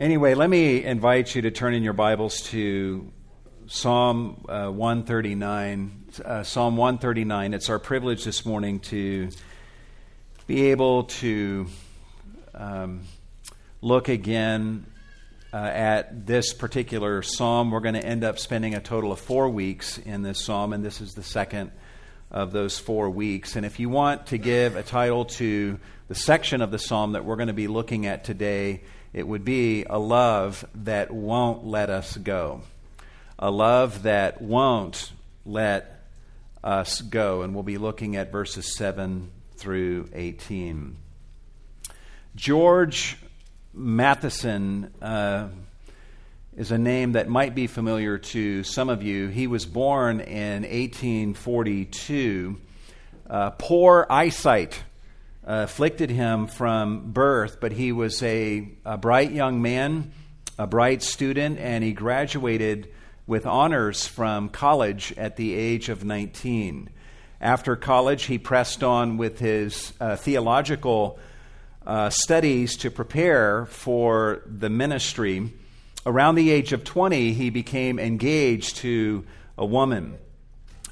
Anyway, let me invite you to turn in your Bibles to Psalm uh, 139. Uh, Psalm 139. It's our privilege this morning to be able to um, look again uh, at this particular psalm. We're going to end up spending a total of four weeks in this psalm, and this is the second of those four weeks. And if you want to give a title to the section of the psalm that we're going to be looking at today, it would be a love that won't let us go. A love that won't let us go. And we'll be looking at verses 7 through 18. George Matheson uh, is a name that might be familiar to some of you. He was born in 1842. Uh, poor eyesight afflicted him from birth, but he was a, a bright young man, a bright student, and he graduated with honors from college at the age of 19. After college, he pressed on with his uh, theological uh, studies to prepare for the ministry. Around the age of 20, he became engaged to a woman.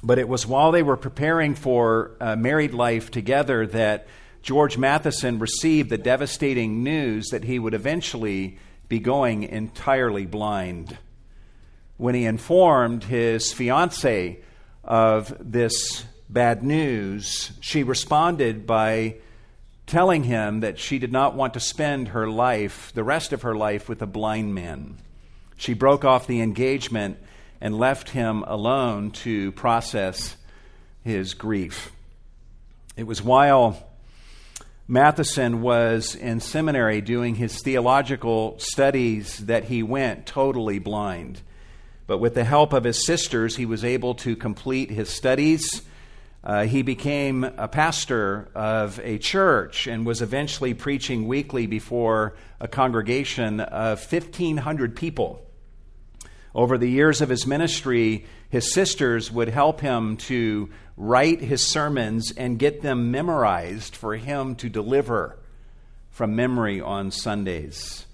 But it was while they were preparing for uh, married life together that George Matheson received the devastating news that he would eventually be going entirely blind. When he informed his fiancee of this bad news, she responded by telling him that she did not want to spend her life, the rest of her life, with a blind man. She broke off the engagement and left him alone to process his grief. It was while Matheson was in seminary doing his theological studies that he went totally blind. But with the help of his sisters, he was able to complete his studies. Uh, he became a pastor of a church and was eventually preaching weekly before a congregation of 1,500 people. Over the years of his ministry, his sisters would help him to write his sermons and get them memorized for him to deliver from memory on Sundays.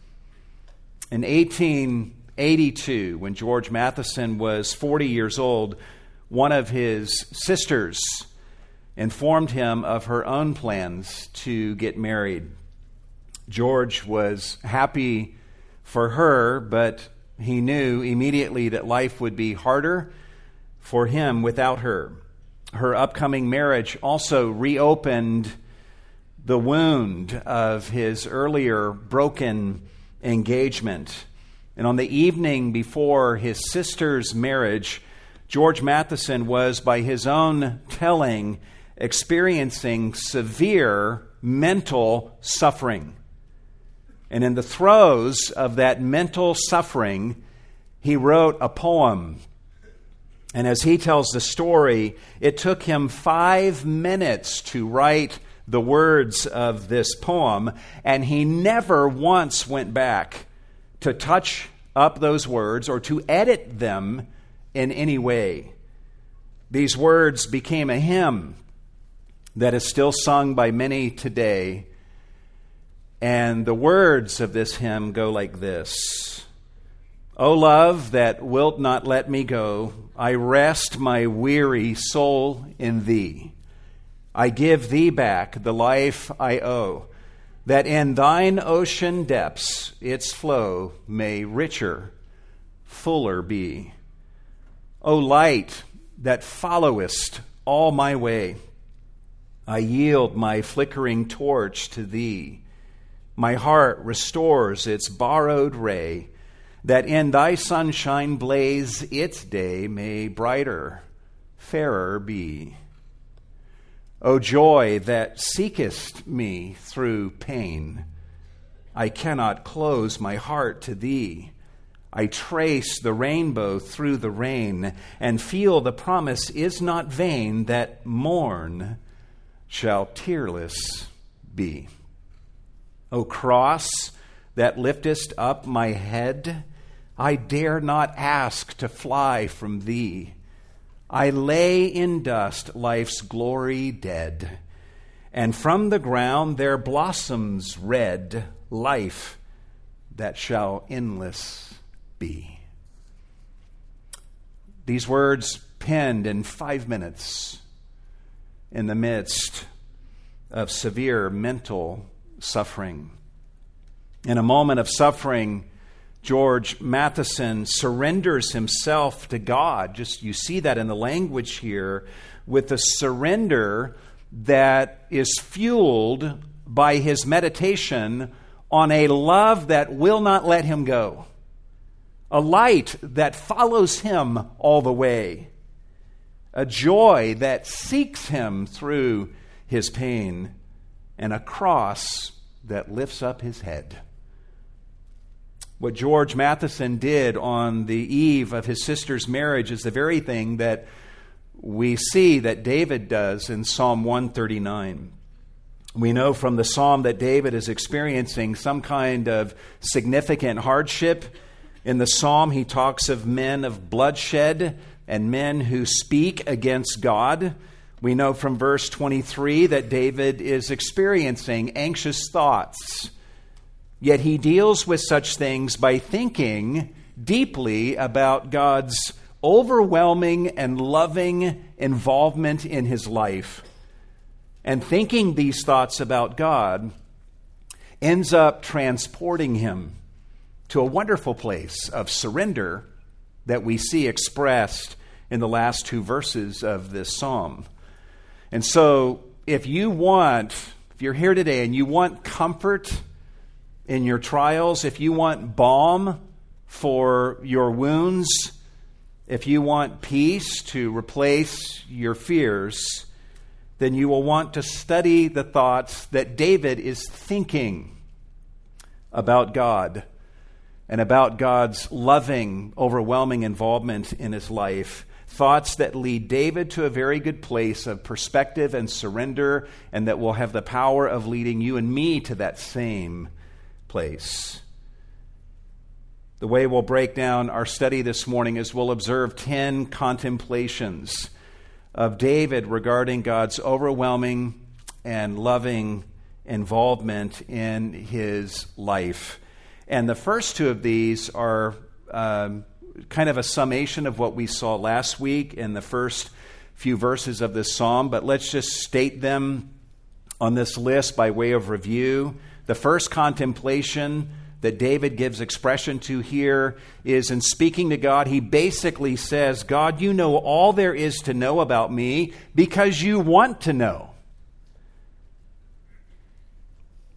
In 1882, when George Matheson was 40 years old, one of his sisters informed him of her own plans to get married. George was happy for her, but he knew immediately that life would be harder for him without her her upcoming marriage also reopened the wound of his earlier broken engagement. And on the evening before his sister's marriage, George Matheson was, by his own telling, experiencing severe mental suffering. And in the throes of that mental suffering, he wrote a poem and as he tells the story, it took him five minutes to write the words of this poem, and he never once went back to touch up those words or to edit them in any way. These words became a hymn that is still sung by many today. And the words of this hymn go like this O love that wilt not let me go, I rest my weary soul in thee. I give thee back the life I owe, that in thine ocean depths its flow may richer, fuller be. O light that followest all my way, I yield my flickering torch to thee. My heart restores its borrowed ray that in thy sunshine blaze its day may brighter, fairer be. O joy that seekest me through pain, I cannot close my heart to thee. I trace the rainbow through the rain and feel the promise is not vain that morn shall tearless be. O cross that liftest up my head, I dare not ask to fly from thee. I lay in dust life's glory dead, and from the ground there blossoms red life that shall endless be. These words penned in five minutes in the midst of severe mental suffering. In a moment of suffering, George Matheson surrenders himself to God. Just you see that in the language here with a surrender that is fueled by his meditation on a love that will not let him go, a light that follows him all the way, a joy that seeks him through his pain, and a cross that lifts up his head. What George Matheson did on the eve of his sister's marriage is the very thing that we see that David does in Psalm 139. We know from the psalm that David is experiencing some kind of significant hardship. In the psalm, he talks of men of bloodshed and men who speak against God. We know from verse 23 that David is experiencing anxious thoughts. Yet he deals with such things by thinking deeply about God's overwhelming and loving involvement in his life. And thinking these thoughts about God ends up transporting him to a wonderful place of surrender that we see expressed in the last two verses of this psalm. And so, if you want, if you're here today and you want comfort in your trials, if you want balm for your wounds, if you want peace to replace your fears, then you will want to study the thoughts that David is thinking about God and about God's loving, overwhelming involvement in his life. Thoughts that lead David to a very good place of perspective and surrender, and that will have the power of leading you and me to that same place. The way we'll break down our study this morning is we'll observe 10 contemplations of David regarding God's overwhelming and loving involvement in his life. And the first two of these are um, kind of a summation of what we saw last week in the first few verses of this psalm, but let's just state them on this list by way of review. The first contemplation that David gives expression to here is in speaking to God, he basically says, God, you know all there is to know about me because you want to know.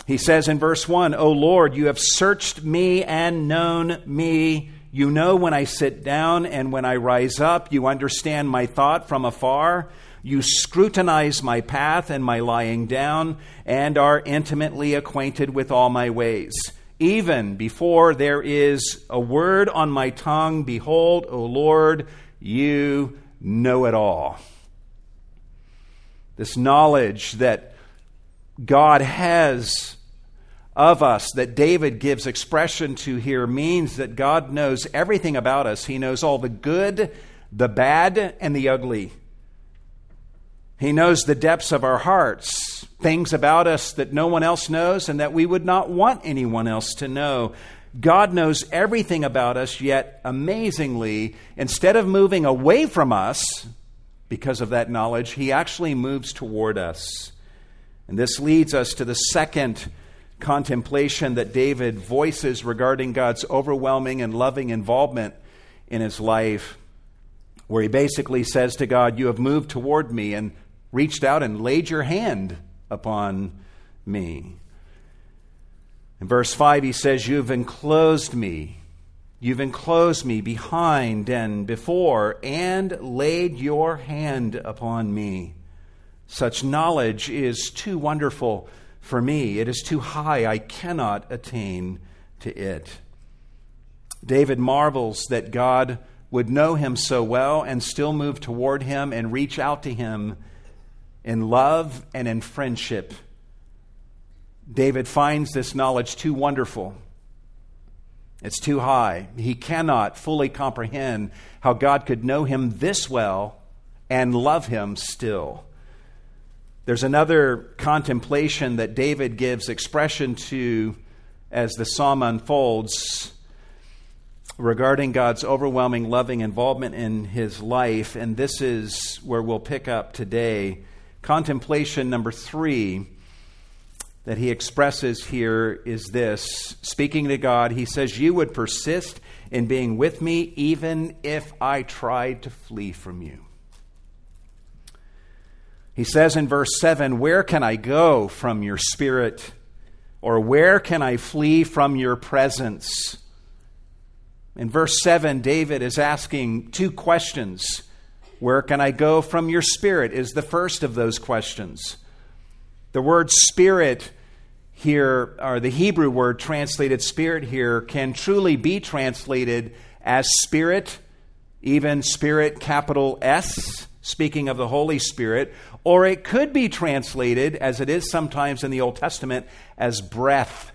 He says in verse 1, O Lord, you have searched me and known me. You know when I sit down and when I rise up. You understand my thought from afar. You scrutinize my path and my lying down, and are intimately acquainted with all my ways. Even before there is a word on my tongue, behold, O Lord, you know it all. This knowledge that God has of us that David gives expression to here means that God knows everything about us. He knows all the good, the bad, and the ugly. He knows the depths of our hearts, things about us that no one else knows and that we would not want anyone else to know. God knows everything about us, yet amazingly, instead of moving away from us because of that knowledge, He actually moves toward us. And this leads us to the second contemplation that David voices regarding God's overwhelming and loving involvement in his life, where he basically says to God, You have moved toward me and reached out and laid your hand upon me. In verse 5, he says, You've enclosed me. You've enclosed me behind and before, and laid your hand upon me. Such knowledge is too wonderful for me. It is too high. I cannot attain to it. David marvels that God would know him so well and still move toward him and reach out to him in love and in friendship. David finds this knowledge too wonderful. It's too high. He cannot fully comprehend how God could know him this well and love him still. There's another contemplation that David gives expression to as the psalm unfolds regarding God's overwhelming loving involvement in his life. And this is where we'll pick up today. Contemplation number three that he expresses here is this speaking to God, he says, You would persist in being with me even if I tried to flee from you. He says in verse 7 Where can I go from your spirit? Or where can I flee from your presence? In verse 7, David is asking two questions. Where can I go from your spirit? Is the first of those questions. The word spirit here, or the Hebrew word translated spirit here, can truly be translated as spirit, even spirit capital S, speaking of the Holy Spirit, or it could be translated, as it is sometimes in the Old Testament, as breath.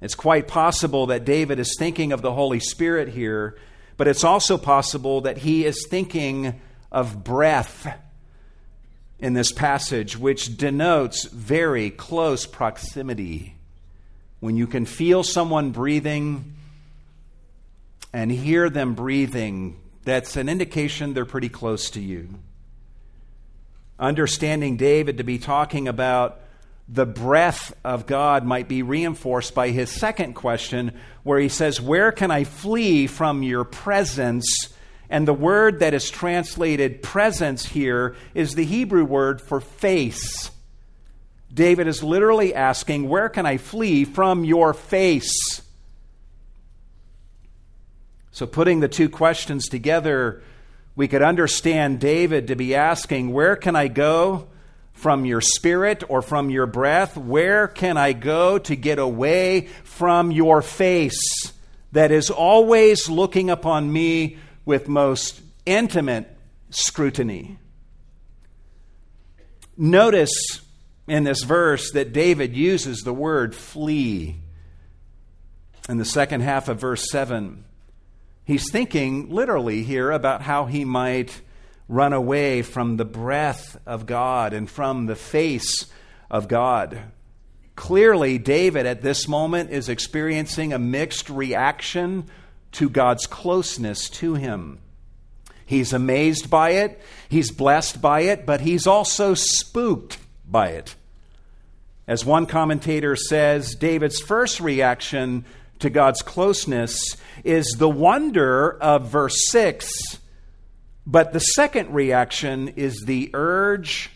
It's quite possible that David is thinking of the Holy Spirit here, but it's also possible that he is thinking of breath in this passage, which denotes very close proximity. When you can feel someone breathing and hear them breathing, that's an indication they're pretty close to you. Understanding David to be talking about the breath of God might be reinforced by his second question, where he says, Where can I flee from your presence? And the word that is translated presence here is the Hebrew word for face. David is literally asking, Where can I flee from your face? So, putting the two questions together, we could understand David to be asking, Where can I go from your spirit or from your breath? Where can I go to get away from your face that is always looking upon me with most intimate scrutiny. Notice in this verse that David uses the word flee in the second half of verse 7. He's thinking literally here about how he might run away from the breath of God and from the face of God. Clearly, David at this moment is experiencing a mixed reaction to God's closeness to him. He's amazed by it, he's blessed by it, but he's also spooked by it. As one commentator says, David's first reaction to God's closeness is the wonder of verse 6, but the second reaction is the urge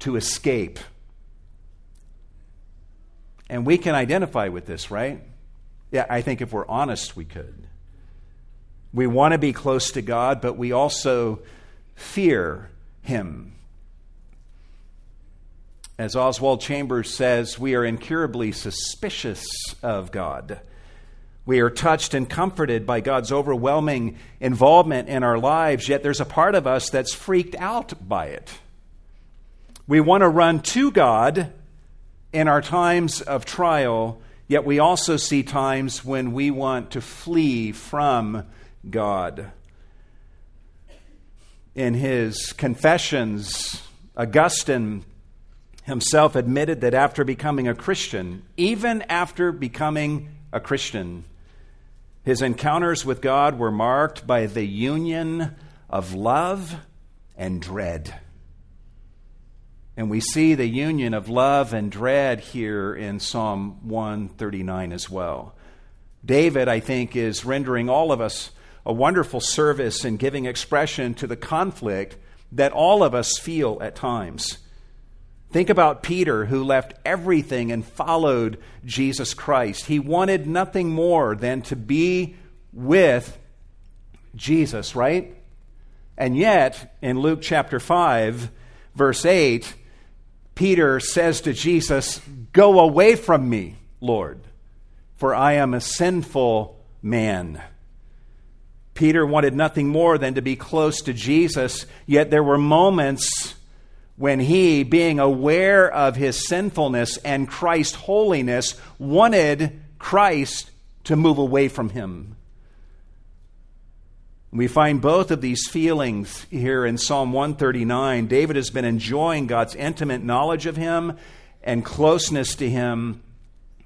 to escape. And we can identify with this, right? Yeah, I think if we're honest, we could. We want to be close to God, but we also fear Him. As Oswald Chambers says, we are incurably suspicious of God. We are touched and comforted by God's overwhelming involvement in our lives, yet there's a part of us that's freaked out by it. We want to run to God in our times of trial, Yet we also see times when we want to flee from God. In his confessions, Augustine himself admitted that after becoming a Christian, even after becoming a Christian, his encounters with God were marked by the union of love and dread. And we see the union of love and dread here in Psalm 139 as well. David, I think, is rendering all of us a wonderful service in giving expression to the conflict that all of us feel at times. Think about Peter, who left everything and followed Jesus Christ. He wanted nothing more than to be with Jesus, right? And yet, in Luke chapter 5, verse 8, Peter says to Jesus, Go away from me, Lord, for I am a sinful man. Peter wanted nothing more than to be close to Jesus, yet there were moments when he, being aware of his sinfulness and Christ's holiness, wanted Christ to move away from him. We find both of these feelings here in Psalm 139. David has been enjoying God's intimate knowledge of him and closeness to him,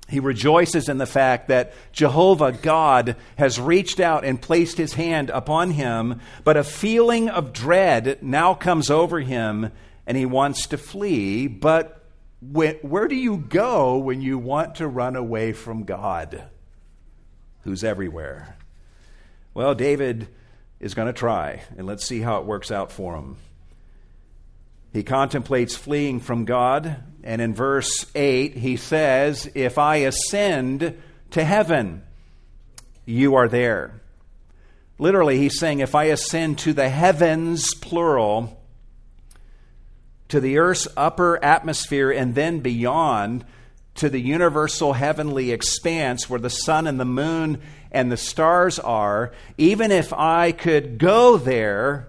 He rejoices in the fact that Jehovah God has reached out and placed his hand upon him, but a feeling of dread now comes over him and he wants to flee. But where do you go when you want to run away from God, who's everywhere? Well, David is going to try, and let's see how it works out for him. He contemplates fleeing from God, and in verse 8, he says, If I ascend to heaven, you are there. Literally, he's saying, If I ascend to the heavens, plural, to the earth's upper atmosphere, and then beyond, to the universal heavenly expanse where the sun and the moon and the stars are, even if I could go there,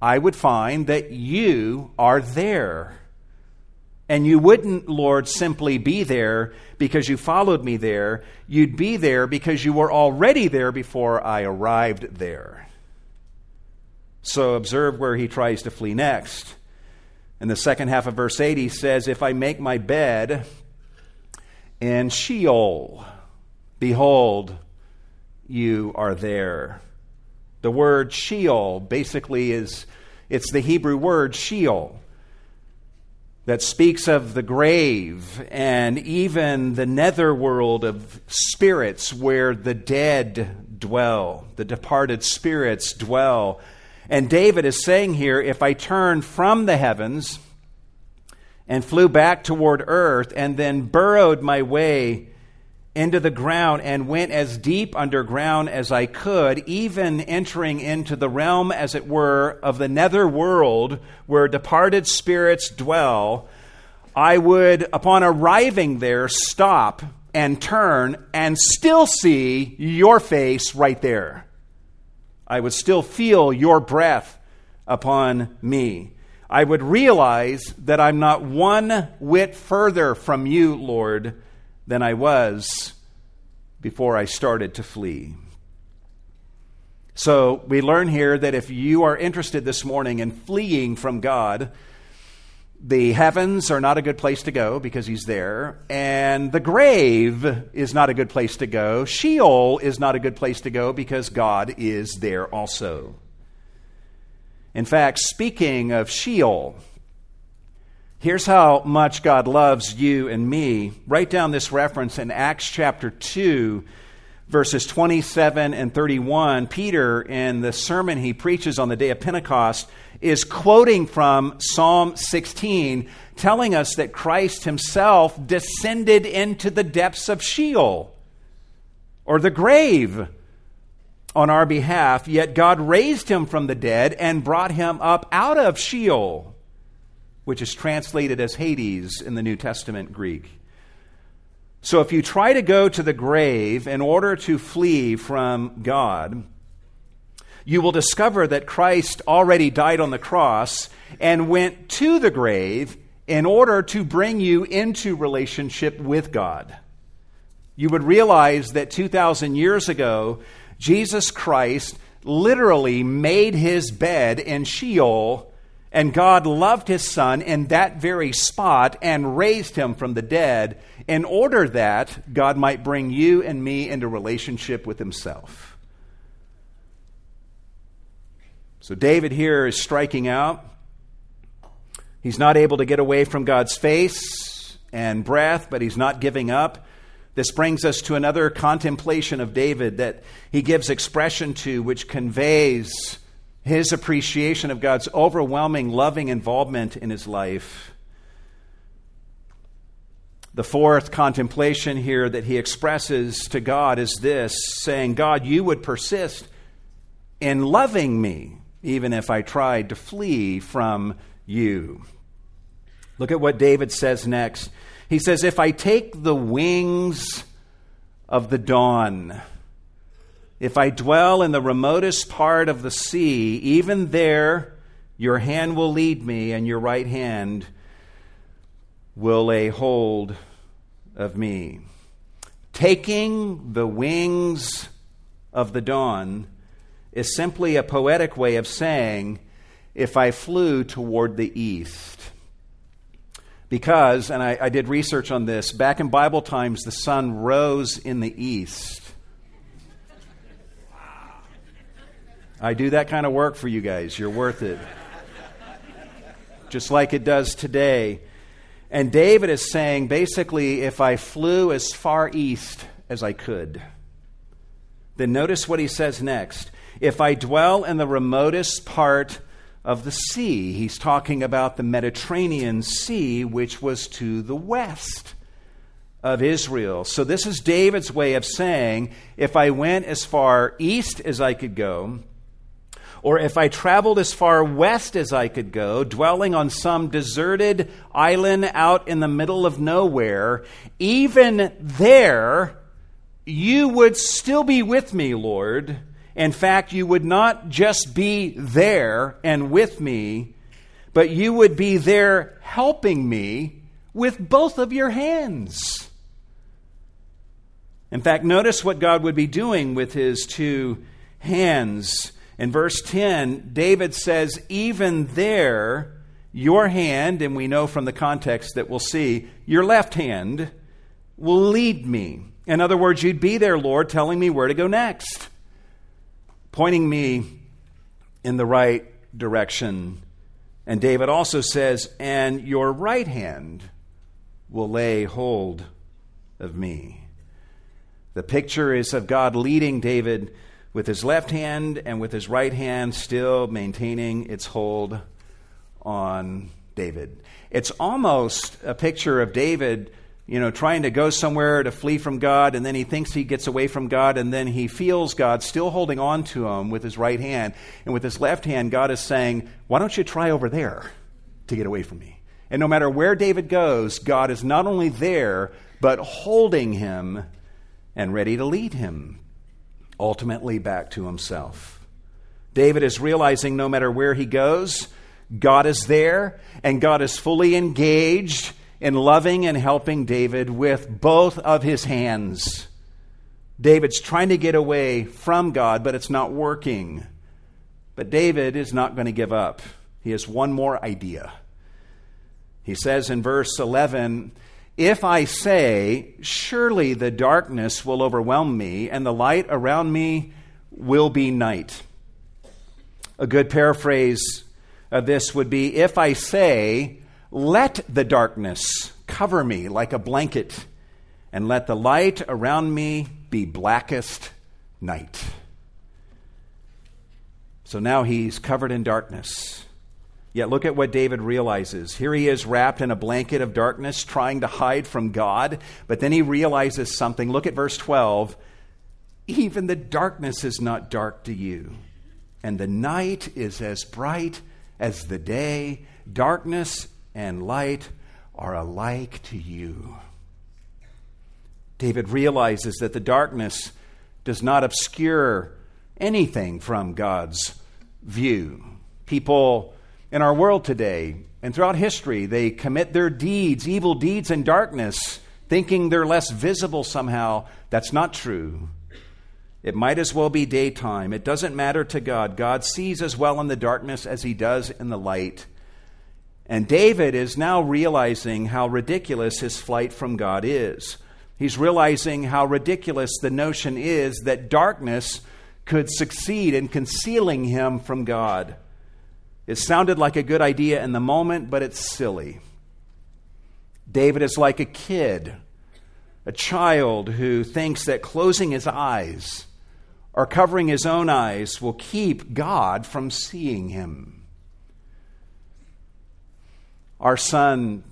I would find that you are there. And you wouldn't, Lord, simply be there because you followed me there. You'd be there because you were already there before I arrived there. So observe where he tries to flee next. In the second half of verse 80 says, If I make my bed in Sheol, behold, you are there. The word Sheol basically is it's the Hebrew word Sheol that speaks of the grave and even the netherworld of spirits where the dead dwell, the departed spirits dwell. And David is saying here if I turn from the heavens and flew back toward earth and then burrowed my way into the ground and went as deep underground as I could, even entering into the realm, as it were, of the nether world where departed spirits dwell, I would, upon arriving there, stop and turn and still see your face right there. I would still feel your breath upon me. I would realize that I'm not one whit further from you, Lord than I was before I started to flee. So we learn here that if you are interested this morning in fleeing from God, the heavens are not a good place to go because he's there, and the grave is not a good place to go. Sheol is not a good place to go because God is there also. In fact, speaking of Sheol, Here's how much God loves you and me. Write down this reference in Acts chapter 2, verses 27 and 31. Peter, in the sermon he preaches on the day of Pentecost, is quoting from Psalm 16, telling us that Christ himself descended into the depths of Sheol, or the grave, on our behalf, yet God raised him from the dead and brought him up out of Sheol which is translated as Hades in the New Testament Greek. So if you try to go to the grave in order to flee from God, you will discover that Christ already died on the cross and went to the grave in order to bring you into relationship with God. You would realize that 2,000 years ago, Jesus Christ literally made his bed in Sheol and God loved his son in that very spot and raised him from the dead in order that God might bring you and me into relationship with himself. So David here is striking out. He's not able to get away from God's face and breath, but he's not giving up. This brings us to another contemplation of David that he gives expression to, which conveys his appreciation of God's overwhelming, loving involvement in his life. The fourth contemplation here that he expresses to God is this saying, God, you would persist in loving me, even if I tried to flee from you. Look at what David says next. He says, If I take the wings of the dawn, if I dwell in the remotest part of the sea, even there your hand will lead me, and your right hand will lay hold of me. Taking the wings of the dawn is simply a poetic way of saying, if I flew toward the east. Because, and I, I did research on this, back in Bible times, the sun rose in the east. I do that kind of work for you guys. You're worth it. Just like it does today. And David is saying basically, if I flew as far east as I could, then notice what he says next. If I dwell in the remotest part of the sea, he's talking about the Mediterranean Sea, which was to the west of Israel. So this is David's way of saying if I went as far east as I could go, or if I traveled as far west as I could go, dwelling on some deserted island out in the middle of nowhere, even there, you would still be with me, Lord. In fact, you would not just be there and with me, but you would be there helping me with both of your hands. In fact, notice what God would be doing with his two hands. In verse 10, David says, Even there, your hand, and we know from the context that we'll see, your left hand will lead me. In other words, you'd be there, Lord, telling me where to go next, pointing me in the right direction. And David also says, And your right hand will lay hold of me. The picture is of God leading David with his left hand and with his right hand still maintaining its hold on David. It's almost a picture of David, you know, trying to go somewhere to flee from God, and then he thinks he gets away from God, and then he feels God still holding on to him with his right hand. And with his left hand, God is saying, Why don't you try over there to get away from me? And no matter where David goes, God is not only there, but holding him and ready to lead him ultimately back to himself. David is realizing no matter where he goes, God is there, and God is fully engaged in loving and helping David with both of his hands. David's trying to get away from God, but it's not working. But David is not going to give up. He has one more idea. He says in verse 11, if I say, Surely the darkness will overwhelm me, and the light around me will be night. A good paraphrase of this would be If I say, Let the darkness cover me like a blanket, and let the light around me be blackest night. So now he's covered in darkness. Yet look at what David realizes. Here he is wrapped in a blanket of darkness, trying to hide from God, but then he realizes something. Look at verse 12. Even the darkness is not dark to you, and the night is as bright as the day. Darkness and light are alike to you. David realizes that the darkness does not obscure anything from God's view. People in our world today and throughout history, they commit their deeds, evil deeds in darkness, thinking they're less visible somehow. That's not true. It might as well be daytime. It doesn't matter to God. God sees as well in the darkness as he does in the light. And David is now realizing how ridiculous his flight from God is. He's realizing how ridiculous the notion is that darkness could succeed in concealing him from God. It sounded like a good idea in the moment, but it's silly. David is like a kid, a child who thinks that closing his eyes or covering his own eyes will keep God from seeing him. Our son,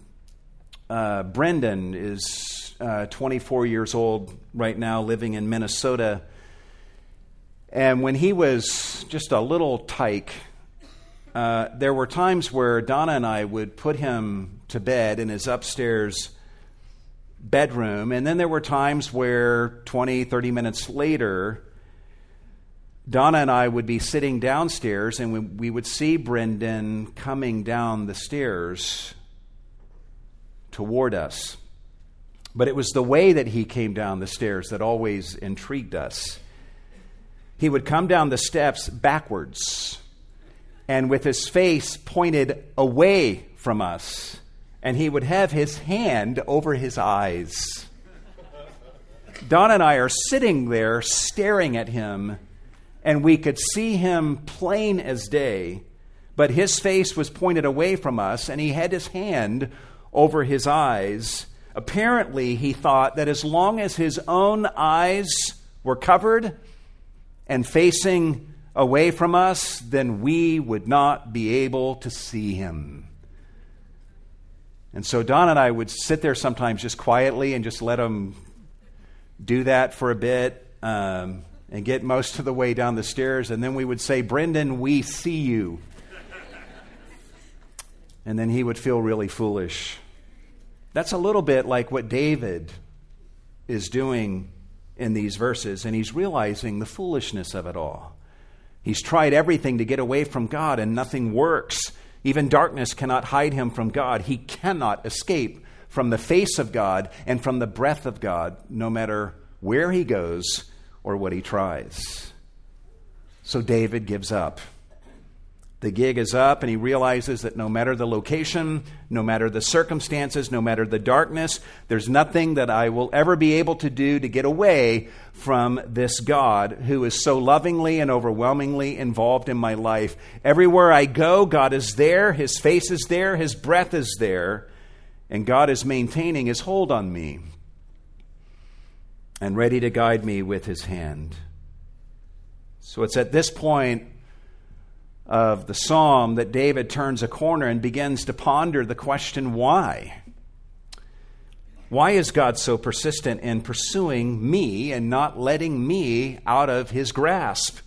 uh, Brendan, is uh, 24 years old right now, living in Minnesota. And when he was just a little tyke, uh, there were times where Donna and I would put him to bed in his upstairs bedroom, and then there were times where 20, 30 minutes later, Donna and I would be sitting downstairs and we, we would see Brendan coming down the stairs toward us. But it was the way that he came down the stairs that always intrigued us. He would come down the steps backwards and with his face pointed away from us and he would have his hand over his eyes. Don and I are sitting there staring at him, and we could see him plain as day, but his face was pointed away from us, and he had his hand over his eyes. Apparently, he thought that as long as his own eyes were covered and facing away from us, then we would not be able to see him. And so Don and I would sit there sometimes just quietly and just let him do that for a bit um, and get most of the way down the stairs. And then we would say, Brendan, we see you. and then he would feel really foolish. That's a little bit like what David is doing in these verses, and he's realizing the foolishness of it all. He's tried everything to get away from God, and nothing works. Even darkness cannot hide him from God. He cannot escape from the face of God and from the breath of God, no matter where he goes or what he tries. So David gives up. The gig is up, and he realizes that no matter the location, no matter the circumstances, no matter the darkness, there's nothing that I will ever be able to do to get away from this God who is so lovingly and overwhelmingly involved in my life. Everywhere I go, God is there, His face is there, His breath is there, and God is maintaining His hold on me and ready to guide me with His hand. So it's at this point of the psalm that David turns a corner and begins to ponder the question why? Why is God so persistent in pursuing me and not letting me out of his grasp?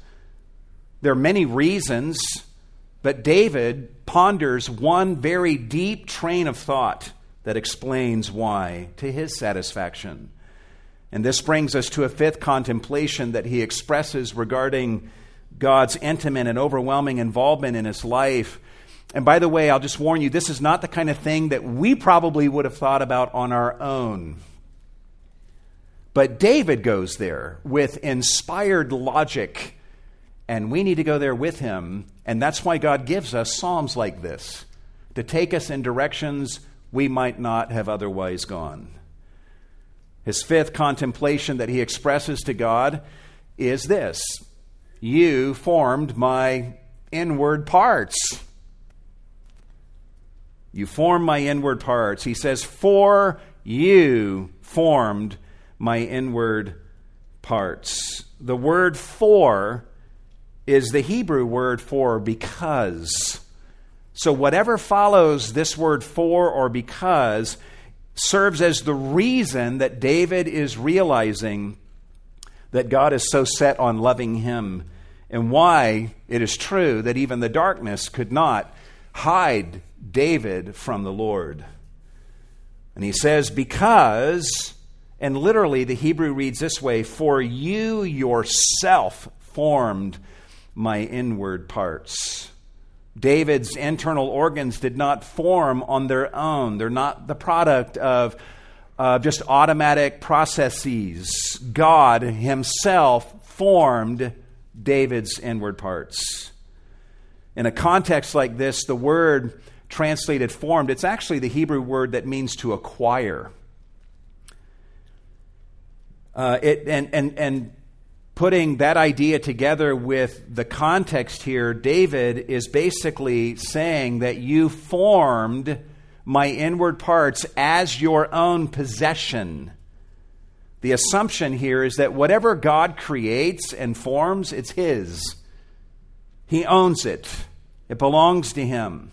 There are many reasons, but David ponders one very deep train of thought that explains why to his satisfaction. And this brings us to a fifth contemplation that he expresses regarding God's intimate and overwhelming involvement in his life. And by the way, I'll just warn you, this is not the kind of thing that we probably would have thought about on our own. But David goes there with inspired logic, and we need to go there with him. And that's why God gives us Psalms like this to take us in directions we might not have otherwise gone. His fifth contemplation that he expresses to God is this you formed my inward parts. You formed my inward parts. He says, For you formed my inward parts. The word for is the Hebrew word for because. So, whatever follows this word for or because serves as the reason that David is realizing that God is so set on loving him and why it is true that even the darkness could not hide David from the Lord. And he says, Because, and literally the Hebrew reads this way, For you yourself formed my inward parts. David's internal organs did not form on their own. They're not the product of uh, just automatic processes. God Himself formed David's inward parts. In a context like this, the word translated formed, it's actually the Hebrew word that means to acquire. Uh, it, and, and, and putting that idea together with the context here, David is basically saying that you formed my inward parts as your own possession. The assumption here is that whatever God creates and forms, it's His. He owns it, it belongs to Him.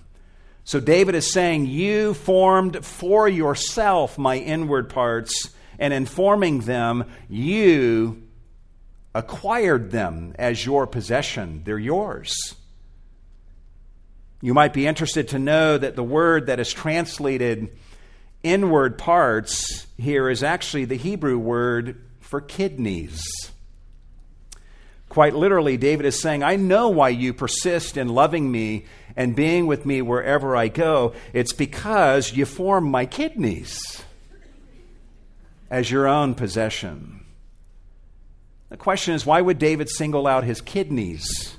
So David is saying, You formed for yourself my inward parts, and in forming them, you acquired them as your possession. They're yours. You might be interested to know that the word that is translated inward parts here is actually the Hebrew word for kidneys. Quite literally, David is saying, I know why you persist in loving me and being with me wherever I go. It's because you form my kidneys as your own possession. The question is, why would David single out his kidneys?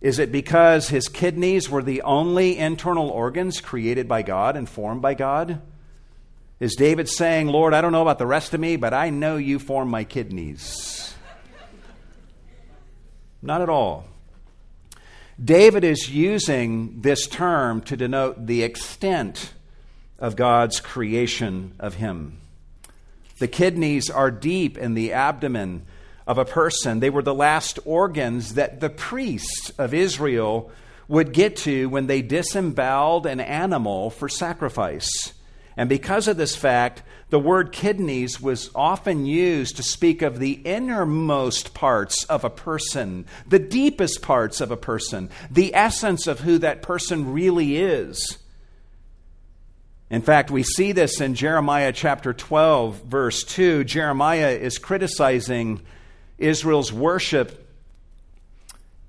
Is it because his kidneys were the only internal organs created by God and formed by God? Is David saying, Lord, I don't know about the rest of me, but I know you formed my kidneys? Not at all. David is using this term to denote the extent of God's creation of him. The kidneys are deep in the abdomen of a person. They were the last organs that the priests of Israel would get to when they disemboweled an animal for sacrifice. And because of this fact, the word kidneys was often used to speak of the innermost parts of a person, the deepest parts of a person, the essence of who that person really is. In fact, we see this in Jeremiah chapter 12, verse 2. Jeremiah is criticizing Israel's worship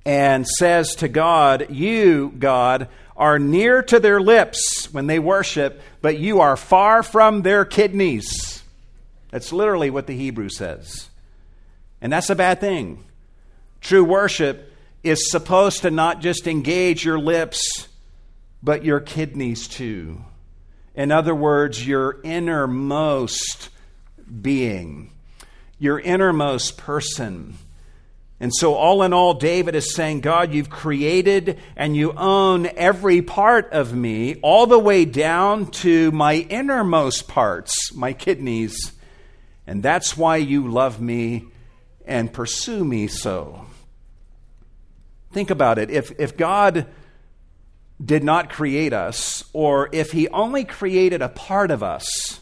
and says to God, You, God, are near to their lips when they worship, but you are far from their kidneys. That's literally what the Hebrew says. And that's a bad thing. True worship is supposed to not just engage your lips, but your kidneys too. In other words, your innermost being, your innermost person. And so, all in all, David is saying, God, you've created and you own every part of me, all the way down to my innermost parts, my kidneys. And that's why you love me and pursue me so. Think about it. If, if God did not create us, or if he only created a part of us,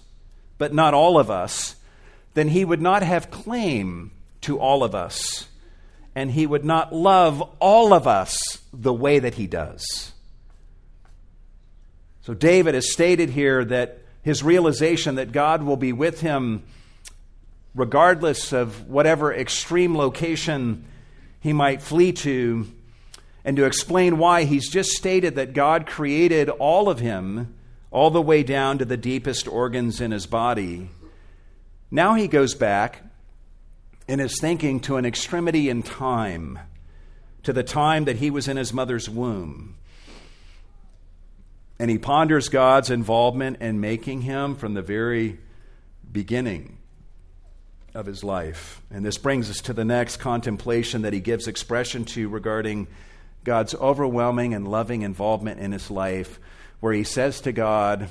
but not all of us, then he would not have claim to all of us and he would not love all of us the way that he does. So, David has stated here that his realization that God will be with him regardless of whatever extreme location he might flee to, and to explain why, he's just stated that God created all of him, all the way down to the deepest organs in his body. Now he goes back in his thinking to an extremity in time, to the time that he was in his mother's womb. And he ponders God's involvement in making him from the very beginning of his life. And this brings us to the next contemplation that he gives expression to regarding God's overwhelming and loving involvement in his life, where he says to God,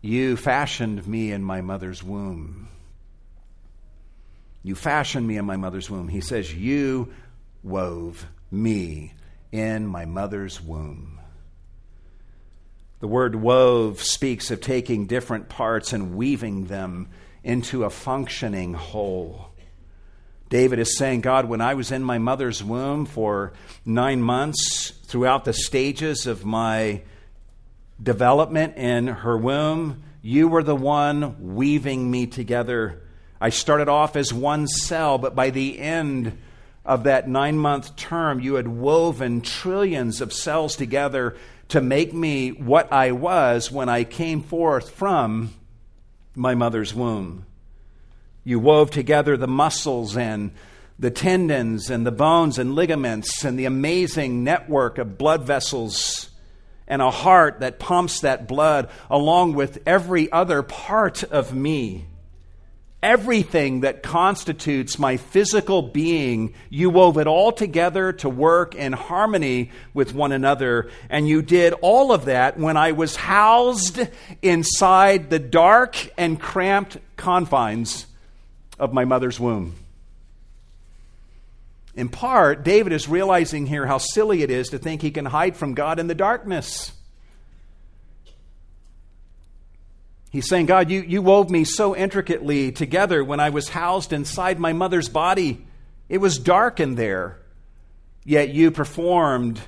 You fashioned me in my mother's womb. You fashioned me in my mother's womb. He says, You wove me in my mother's womb. The word wove speaks of taking different parts and weaving them into a functioning whole. David is saying, God, when I was in my mother's womb for nine months, throughout the stages of my development in her womb, you were the one weaving me together I started off as one cell, but by the end of that nine month term, you had woven trillions of cells together to make me what I was when I came forth from my mother's womb. You wove together the muscles and the tendons and the bones and ligaments and the amazing network of blood vessels and a heart that pumps that blood along with every other part of me everything that constitutes my physical being, you wove it all together to work in harmony with one another. And you did all of that when I was housed inside the dark and cramped confines of my mother's womb. In part, David is realizing here how silly it is to think he can hide from God in the darkness. He's saying, God, you, you wove me so intricately together when I was housed inside my mother's body. It was dark in there, yet you performed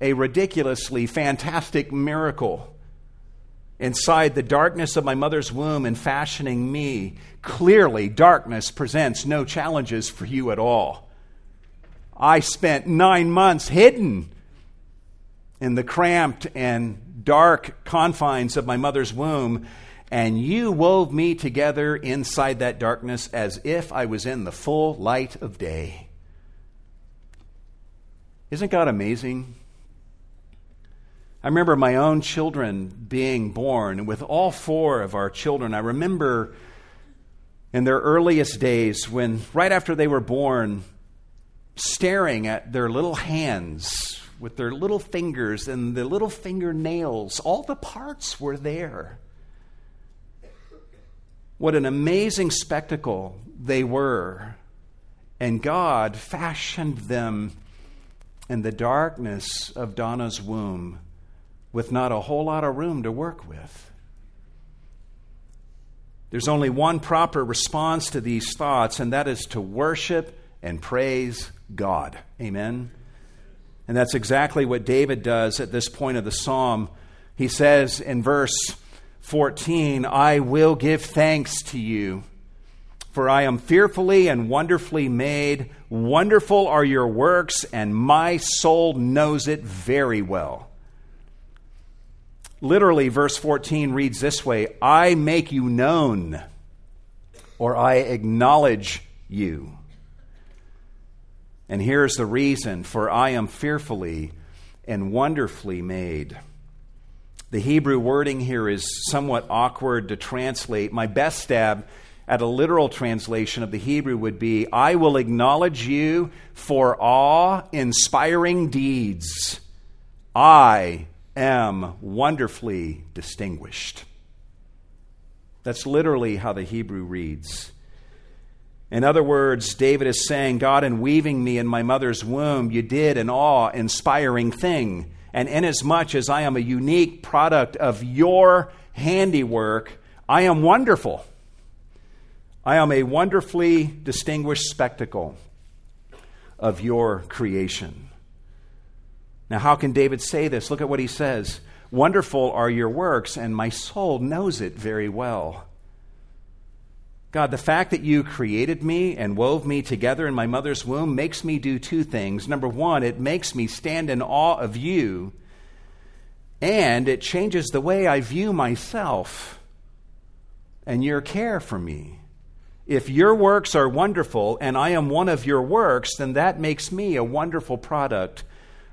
a ridiculously fantastic miracle inside the darkness of my mother's womb and fashioning me. Clearly, darkness presents no challenges for you at all. I spent nine months hidden in the cramped and dark confines of my mother's womb, and you wove me together inside that darkness as if I was in the full light of day. Isn't God amazing? I remember my own children being born. With all four of our children, I remember in their earliest days when, right after they were born, staring at their little hands with their little fingers and the little fingernails. All the parts were there. What an amazing spectacle they were. And God fashioned them in the darkness of Donna's womb with not a whole lot of room to work with. There's only one proper response to these thoughts, and that is to worship and praise God. Amen. And that's exactly what David does at this point of the psalm. He says in verse 14, I will give thanks to you, for I am fearfully and wonderfully made. Wonderful are your works, and my soul knows it very well. Literally, verse 14 reads this way I make you known, or I acknowledge you. And here's the reason for I am fearfully and wonderfully made. The Hebrew wording here is somewhat awkward to translate. My best stab at a literal translation of the Hebrew would be I will acknowledge you for awe inspiring deeds. I am wonderfully distinguished. That's literally how the Hebrew reads. In other words, David is saying, God, in weaving me in my mother's womb, you did an awe inspiring thing. And inasmuch as I am a unique product of your handiwork, I am wonderful. I am a wonderfully distinguished spectacle of your creation. Now, how can David say this? Look at what he says Wonderful are your works, and my soul knows it very well. God, the fact that you created me and wove me together in my mother's womb makes me do two things. Number one, it makes me stand in awe of you, and it changes the way I view myself and your care for me. If your works are wonderful and I am one of your works, then that makes me a wonderful product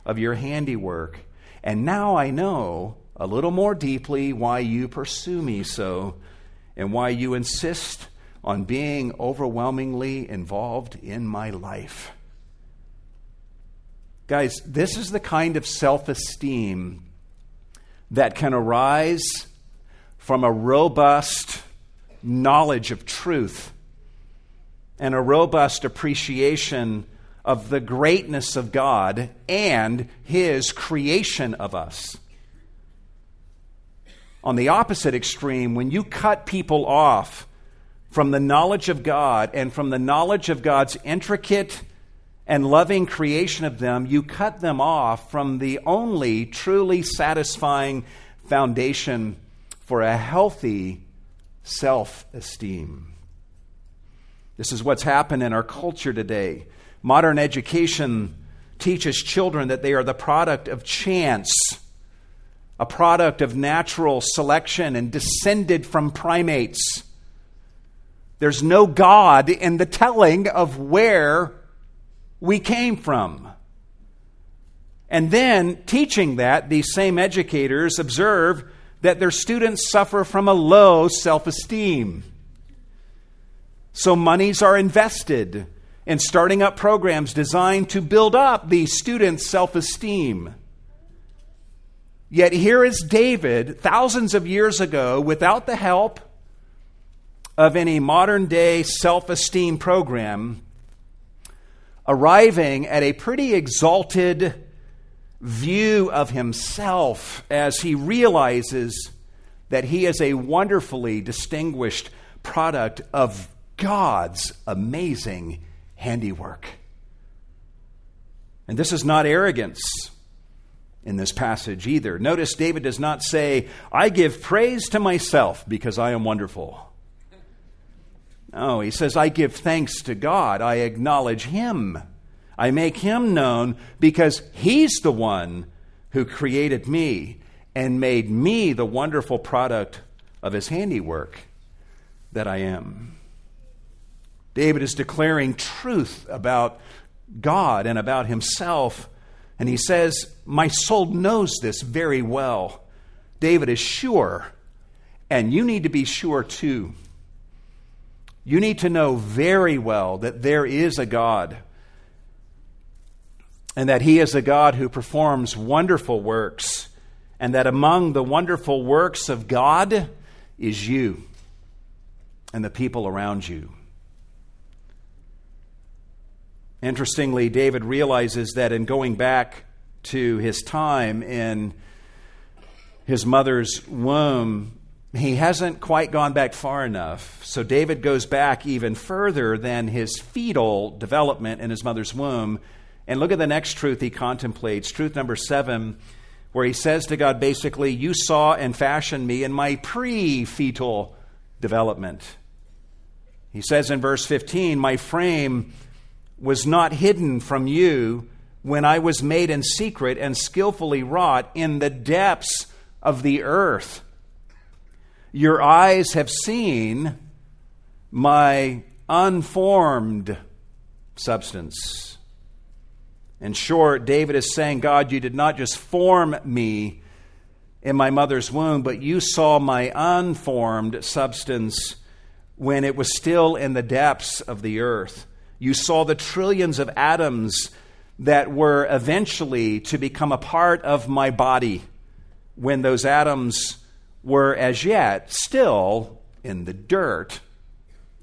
of your handiwork. And now I know a little more deeply why you pursue me so and why you insist on being overwhelmingly involved in my life. Guys, this is the kind of self esteem that can arise from a robust knowledge of truth and a robust appreciation of the greatness of God and His creation of us. On the opposite extreme, when you cut people off from the knowledge of God and from the knowledge of God's intricate and loving creation of them, you cut them off from the only truly satisfying foundation for a healthy self esteem. This is what's happened in our culture today. Modern education teaches children that they are the product of chance, a product of natural selection, and descended from primates. There's no God in the telling of where we came from. And then, teaching that, these same educators observe that their students suffer from a low self esteem. So, monies are invested in starting up programs designed to build up the students' self esteem. Yet, here is David, thousands of years ago, without the help of any modern day self esteem program arriving at a pretty exalted view of himself as he realizes that he is a wonderfully distinguished product of God's amazing handiwork. And this is not arrogance in this passage either. Notice David does not say, I give praise to myself because I am wonderful. No, he says, I give thanks to God. I acknowledge Him. I make Him known because He's the one who created me and made me the wonderful product of His handiwork that I am. David is declaring truth about God and about himself And he says, My soul knows this very well. David is sure, and you need to be sure too. You need to know very well that there is a God and that He is a God who performs wonderful works, and that among the wonderful works of God is you and the people around you. Interestingly, David realizes that in going back to his time in his mother's womb, he hasn't quite gone back far enough. So David goes back even further than his fetal development in his mother's womb. And look at the next truth he contemplates. Truth number seven, where he says to God basically, You saw and fashioned me in my pre fetal development. He says in verse 15, My frame was not hidden from you when I was made in secret and skillfully wrought in the depths of the earth. Your eyes have seen my unformed substance. In short, David is saying, God, you did not just form me in my mother's womb, but you saw my unformed substance when it was still in the depths of the earth. You saw the trillions of atoms that were eventually to become a part of my body when those atoms were as yet still in the dirt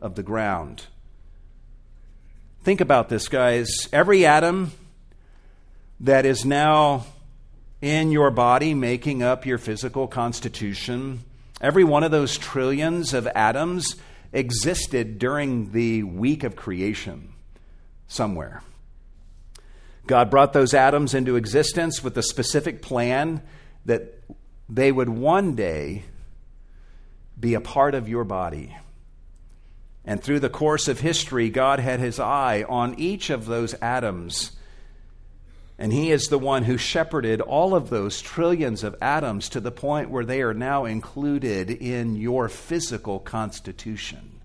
of the ground. Think about this, guys. Every atom that is now in your body, making up your physical constitution, every one of those trillions of atoms existed during the week of creation somewhere. God brought those atoms into existence with a specific plan that they would one day be a part of your body. And through the course of history, God had his eye on each of those atoms. And he is the one who shepherded all of those trillions of atoms to the point where they are now included in your physical constitution.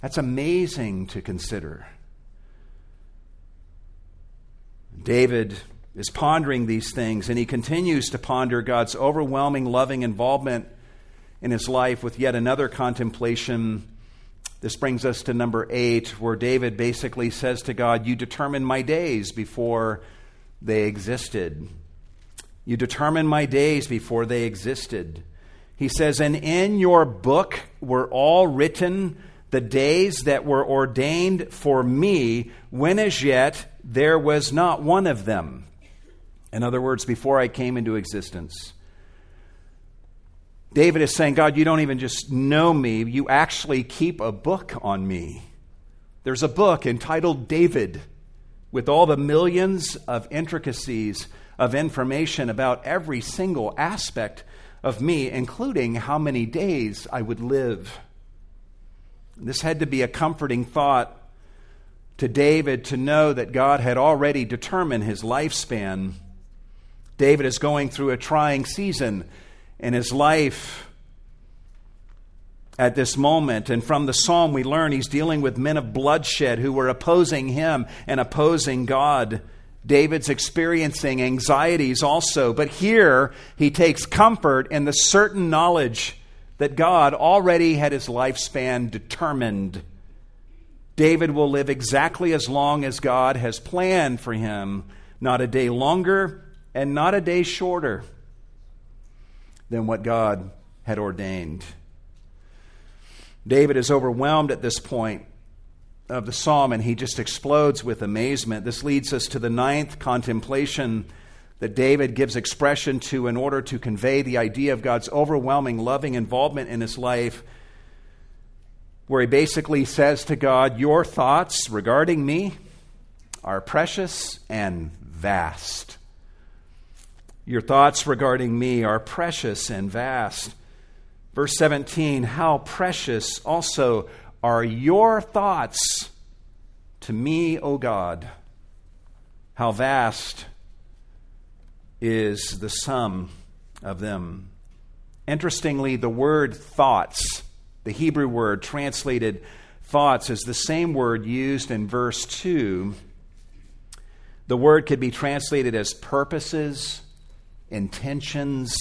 That's amazing to consider. David is pondering these things, and he continues to ponder God's overwhelming, loving involvement in his life with yet another contemplation. This brings us to number eight, where David basically says to God, You determined my days before they existed. You determined my days before they existed. He says, And in your book were all written the days that were ordained for me, when as yet there was not one of them. In other words, before I came into existence. David is saying, God, you don't even just know me, you actually keep a book on me. There's a book entitled David with all the millions of intricacies of information about every single aspect of me, including how many days I would live. This had to be a comforting thought to David to know that God had already determined his lifespan. David is going through a trying season in his life at this moment. And from the psalm, we learn he's dealing with men of bloodshed who were opposing him and opposing God. David's experiencing anxieties also, but here he takes comfort in the certain knowledge that God already had his lifespan determined. David will live exactly as long as God has planned for him, not a day longer and not a day shorter than what God had ordained. David is overwhelmed at this point of the psalm and he just explodes with amazement. This leads us to the ninth contemplation that David gives expression to in order to convey the idea of God's overwhelming, loving involvement in his life, where he basically says to God, Your thoughts regarding me are precious and vast. Your thoughts regarding me are precious and vast. Verse 17, how precious also are your thoughts to me, O God. How vast is the sum of them. Interestingly, the word thoughts, the Hebrew word translated thoughts, is the same word used in verse 2 The word could be translated as purposes, intentions,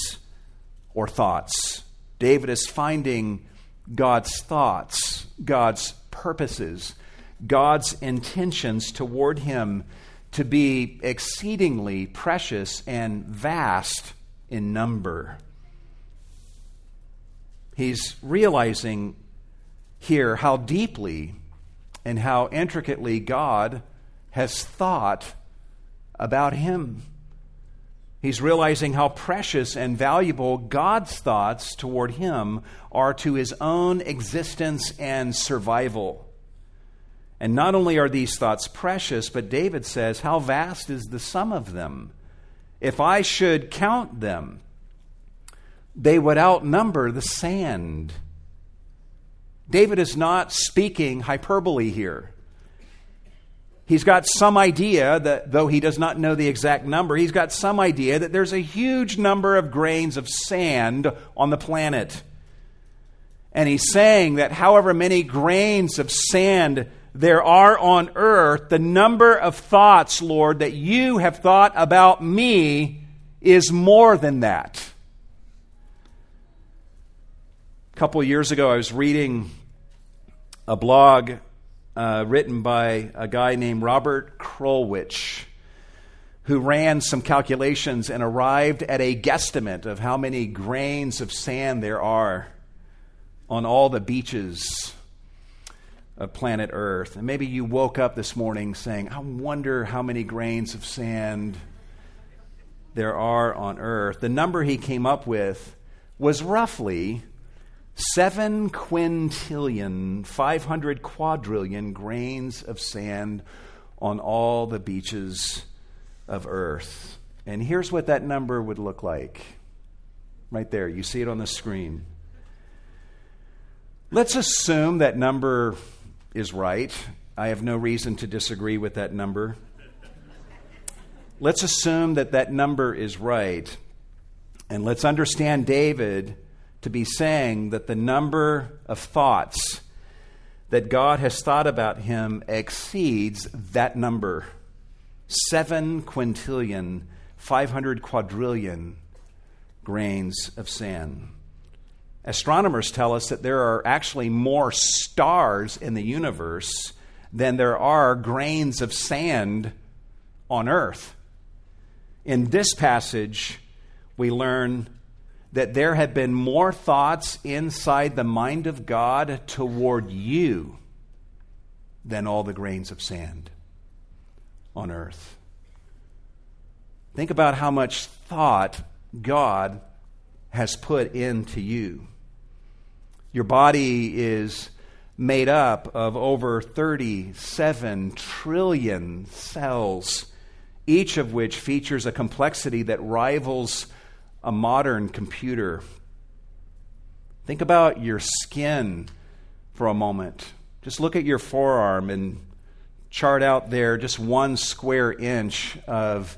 or thoughts. David is finding God's thoughts, God's purposes, God's intentions toward him to be exceedingly precious and vast in number. He's realizing here how deeply and how intricately God has thought about him. He's realizing how precious and valuable God's thoughts toward him are to his own existence and survival. And not only are these thoughts precious, but David says, How vast is the sum of them? If I should count them, they would outnumber the sand. David is not speaking hyperbole here. He's got some idea that, though he does not know the exact number, he's got some idea that there's a huge number of grains of sand on the planet. And he's saying that however many grains of sand there are on earth, the number of thoughts, Lord, that you have thought about me is more than that. A couple years ago, I was reading a blog uh, written by a guy named Robert Krulwich, who ran some calculations and arrived at a guesstimate of how many grains of sand there are on all the beaches of planet Earth. And maybe you woke up this morning saying, I wonder how many grains of sand there are on Earth. The number he came up with was roughly 7 quintillion, 500 quadrillion grains of sand on all the beaches of Earth. And here's what that number would look like. Right there, you see it on the screen. Let's assume that number is right. I have no reason to disagree with that number. Let's assume that that number is right. And let's understand David to be saying that the number of thoughts that God has thought about him exceeds that number seven quintillion, 500 quadrillion grains of sand. Astronomers tell us that there are actually more stars in the universe than there are grains of sand on earth. In this passage, we learn that there have been more thoughts inside the mind of God toward you than all the grains of sand on earth. Think about how much thought God has put into you. Your body is made up of over 37 trillion cells, each of which features a complexity that rivals a modern computer. Think about your skin for a moment. Just look at your forearm and chart out there just one square inch of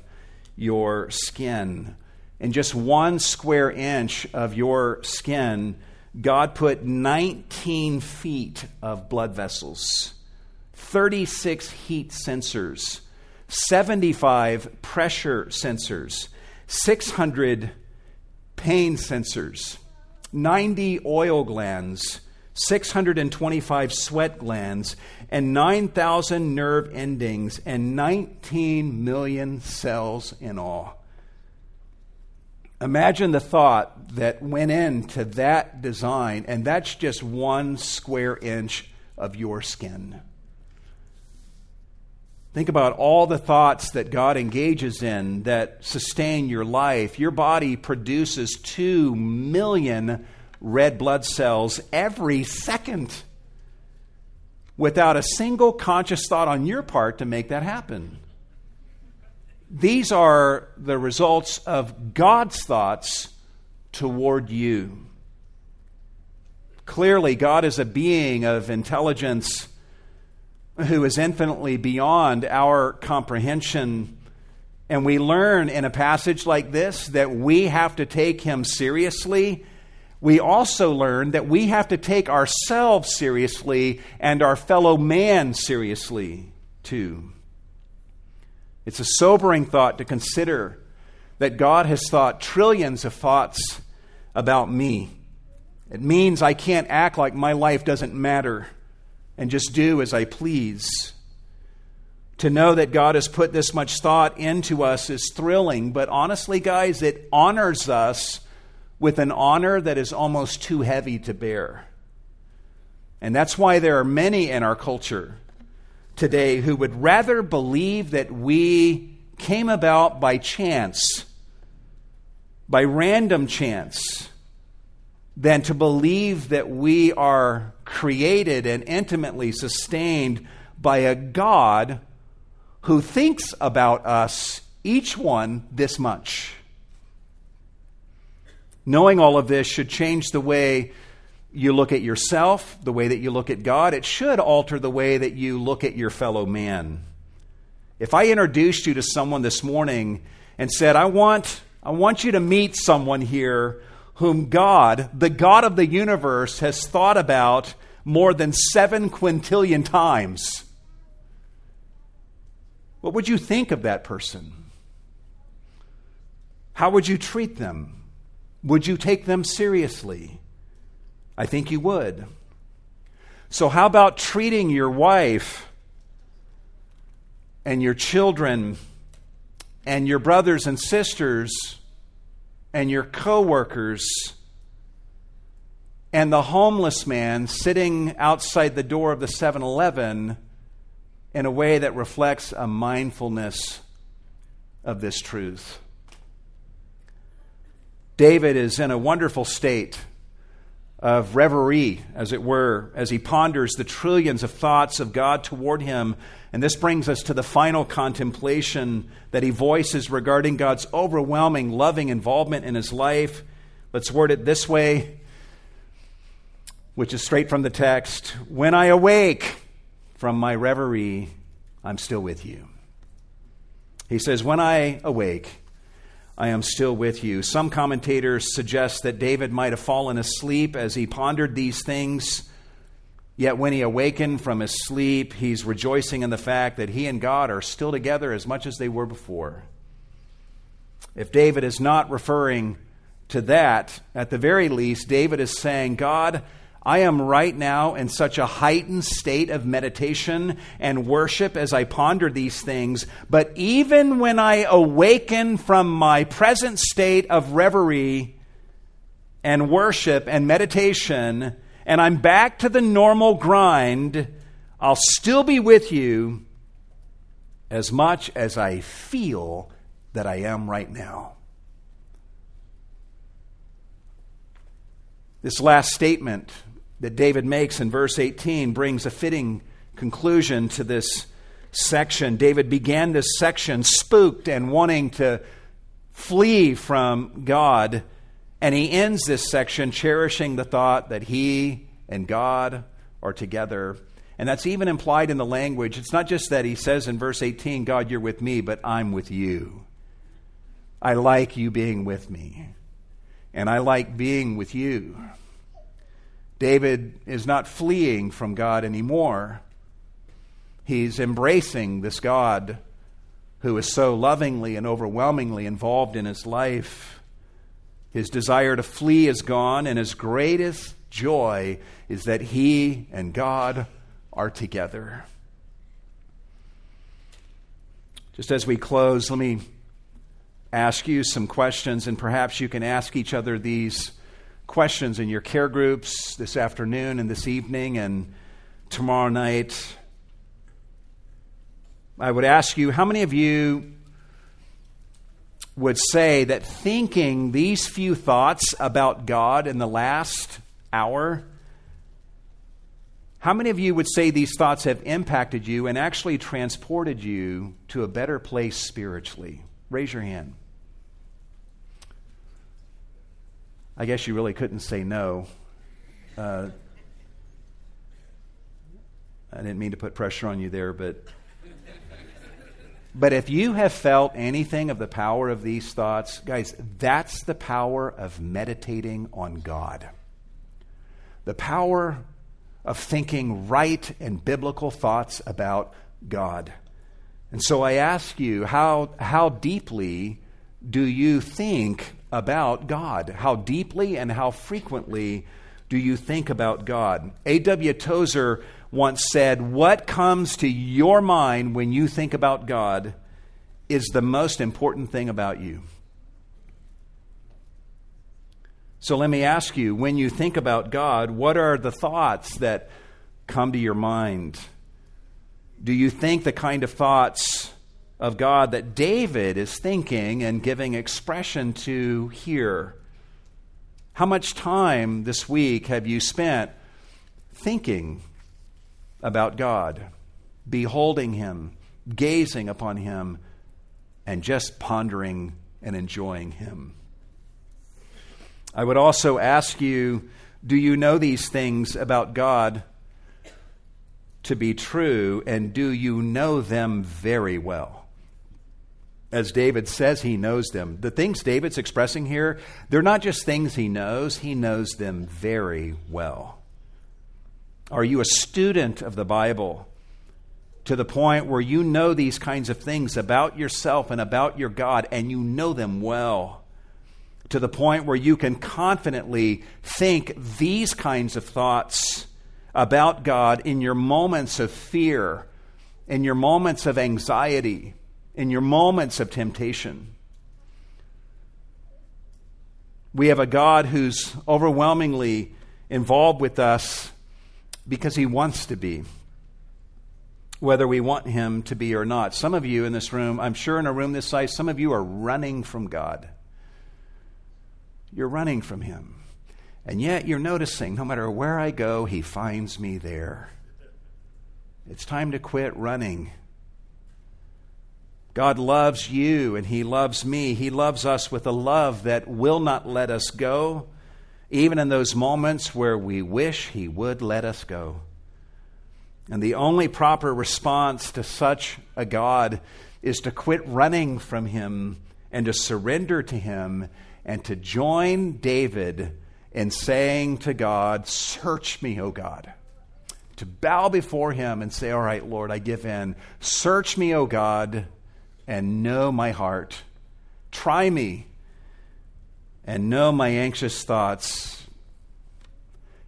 your skin. And just one square inch of your skin God put 19 feet of blood vessels, 36 heat sensors, 75 pressure sensors, 600 pain sensors, 90 oil glands, 625 sweat glands, and 9,000 nerve endings, and 19 million cells in all. Imagine the thought that went into that design, and that's just one square inch of your skin. Think about all the thoughts that God engages in that sustain your life. Your body produces 2 million red blood cells every second without a single conscious thought on your part to make that happen. These are the results of God's thoughts toward you. Clearly, God is a being of intelligence who is infinitely beyond our comprehension. And we learn in a passage like this that we have to take him seriously. We also learn that we have to take ourselves seriously and our fellow man seriously, too. It's a sobering thought to consider that God has thought trillions of thoughts about me. It means I can't act like my life doesn't matter and just do as I please. To know that God has put this much thought into us is thrilling, but honestly, guys, it honors us with an honor that is almost too heavy to bear. And that's why there are many in our culture today who would rather believe that we came about by chance, by random chance, than to believe that we are created and intimately sustained by a God who thinks about us, each one, this much. Knowing all of this should change the way you look at yourself, the way that you look at God. It should alter the way that you look at your fellow man. If I introduced you to someone this morning and said, I want, I want you to meet someone here whom God, the God of the universe, has thought about more than seven quintillion times, what would you think of that person? How would you treat them? Would you take them seriously? I think you would. So, how about treating your wife and your children and your brothers and sisters and your coworkers and the homeless man sitting outside the door of the 7 Eleven in a way that reflects a mindfulness of this truth? David is in a wonderful state of reverie, as it were, as he ponders the trillions of thoughts of God toward him. And this brings us to the final contemplation that he voices regarding God's overwhelming, loving involvement in his life. Let's word it this way, which is straight from the text When I awake from my reverie, I'm still with you. He says, When I awake, I am still with you. Some commentators suggest that David might have fallen asleep as he pondered these things. Yet when he awakened from his sleep, he's rejoicing in the fact that he and God are still together as much as they were before. If David is not referring to that, at the very least, David is saying, God, I am right now in such a heightened state of meditation and worship as I ponder these things. But even when I awaken from my present state of reverie and worship and meditation, and I'm back to the normal grind, I'll still be with you as much as I feel that I am right now. This last statement that David makes in verse 18 brings a fitting conclusion to this section. David began this section spooked and wanting to flee from God, and he ends this section cherishing the thought that he and God are together. And that's even implied in the language. It's not just that he says in verse 18, God, you're with me, but I'm with you. I like you being with me, and I like being with you. David is not fleeing from God anymore. He's embracing this God who is so lovingly and overwhelmingly involved in his life. His desire to flee is gone, and his greatest joy is that he and God are together. Just as we close, let me ask you some questions, and perhaps you can ask each other these questions in your care groups this afternoon and this evening and tomorrow night. I would ask you how many of you would say that thinking these few thoughts about God in the last hour, how many of you would say these thoughts have impacted you and actually transported you to a better place spiritually? Raise your hand. I guess you really couldn't say no. Uh, I didn't mean to put pressure on you there, but but if you have felt anything of the power of these thoughts, guys, that's the power of meditating on God. The power of thinking right and biblical thoughts about God. And so I ask you, how, how deeply do you think about God? How deeply and how frequently do you think about God? A.W. Tozer once said, What comes to your mind when you think about God is the most important thing about you. So let me ask you when you think about God, what are the thoughts that come to your mind? Do you think the kind of thoughts of God that David is thinking and giving expression to here? How much time this week have you spent thinking about God, beholding Him, gazing upon Him, and just pondering and enjoying Him? I would also ask you do you know these things about God to be true, and do you know them very well? As David says he knows them. The things David's expressing here, they're not just things he knows, he knows them very well. Are you a student of the Bible to the point where you know these kinds of things about yourself and about your God, and you know them well? To the point where you can confidently think these kinds of thoughts about God in your moments of fear, in your moments of anxiety in your moments of temptation. We have a God who's overwhelmingly involved with us because he wants to be, whether we want him to be or not. Some of you in this room, I'm sure in a room this size, some of you are running from God. You're running from him. And yet you're noticing no matter where I go, he finds me there. It's time to quit running God loves you and He loves me. He loves us with a love that will not let us go, even in those moments where we wish He would let us go. And the only proper response to such a God is to quit running from Him and to surrender to Him and to join David in saying to God, Search me, O God. To bow before Him and say, All right, Lord, I give in. Search me, O God and know my heart. Try me and know my anxious thoughts,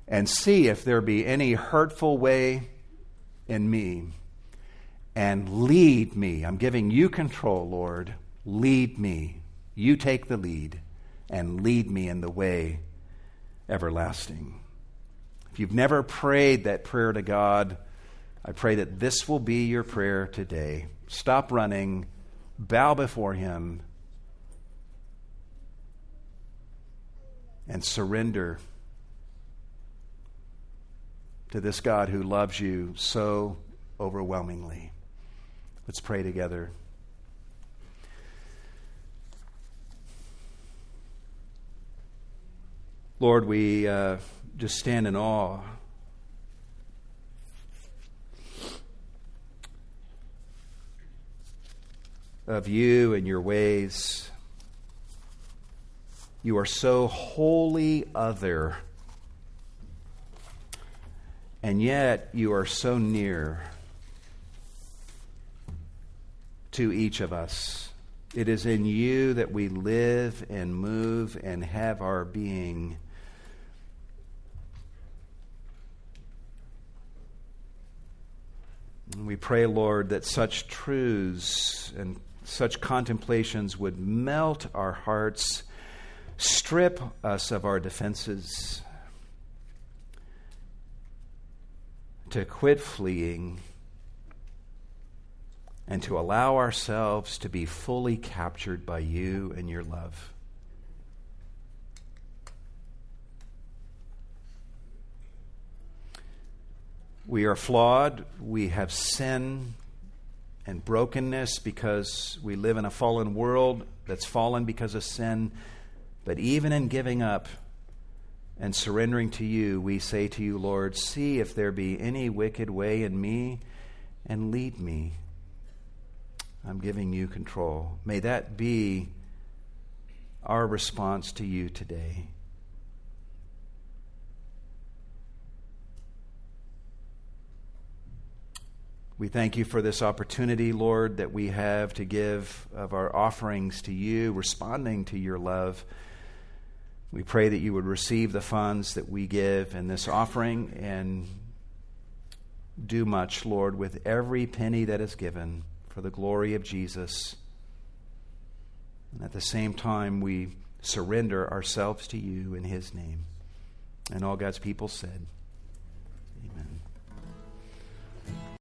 and see if there be any hurtful way in me, and lead me. I'm giving you control, Lord. Lead me. You take the lead and lead me in the way everlasting. If you've never prayed that prayer to God, I pray that this will be your prayer today. Stop running bow before Him, and surrender to this God who loves you so overwhelmingly. Let's pray together. Lord, we uh, just stand in awe of you and your ways. You are so wholly other, and yet you are so near to each of us. It is in you that we live and move and have our being. we pray, Lord, that such truths and such contemplations would melt our hearts, strip us of our defenses, to quit fleeing, and to allow ourselves to be fully captured by you and your love. We are flawed. We have sin and brokenness because we live in a fallen world that's fallen because of sin. But even in giving up and surrendering to you, we say to you, Lord, see if there be any wicked way in me and lead me. I'm giving you control. May that be our response to you today. We thank you for this opportunity, Lord, that we have to give of our offerings to you, responding to your love. We pray that you would receive the funds that we give in this offering and do much, Lord, with every penny that is given for the glory of Jesus. And at the same time, we surrender ourselves to you in his name. And all God's people said,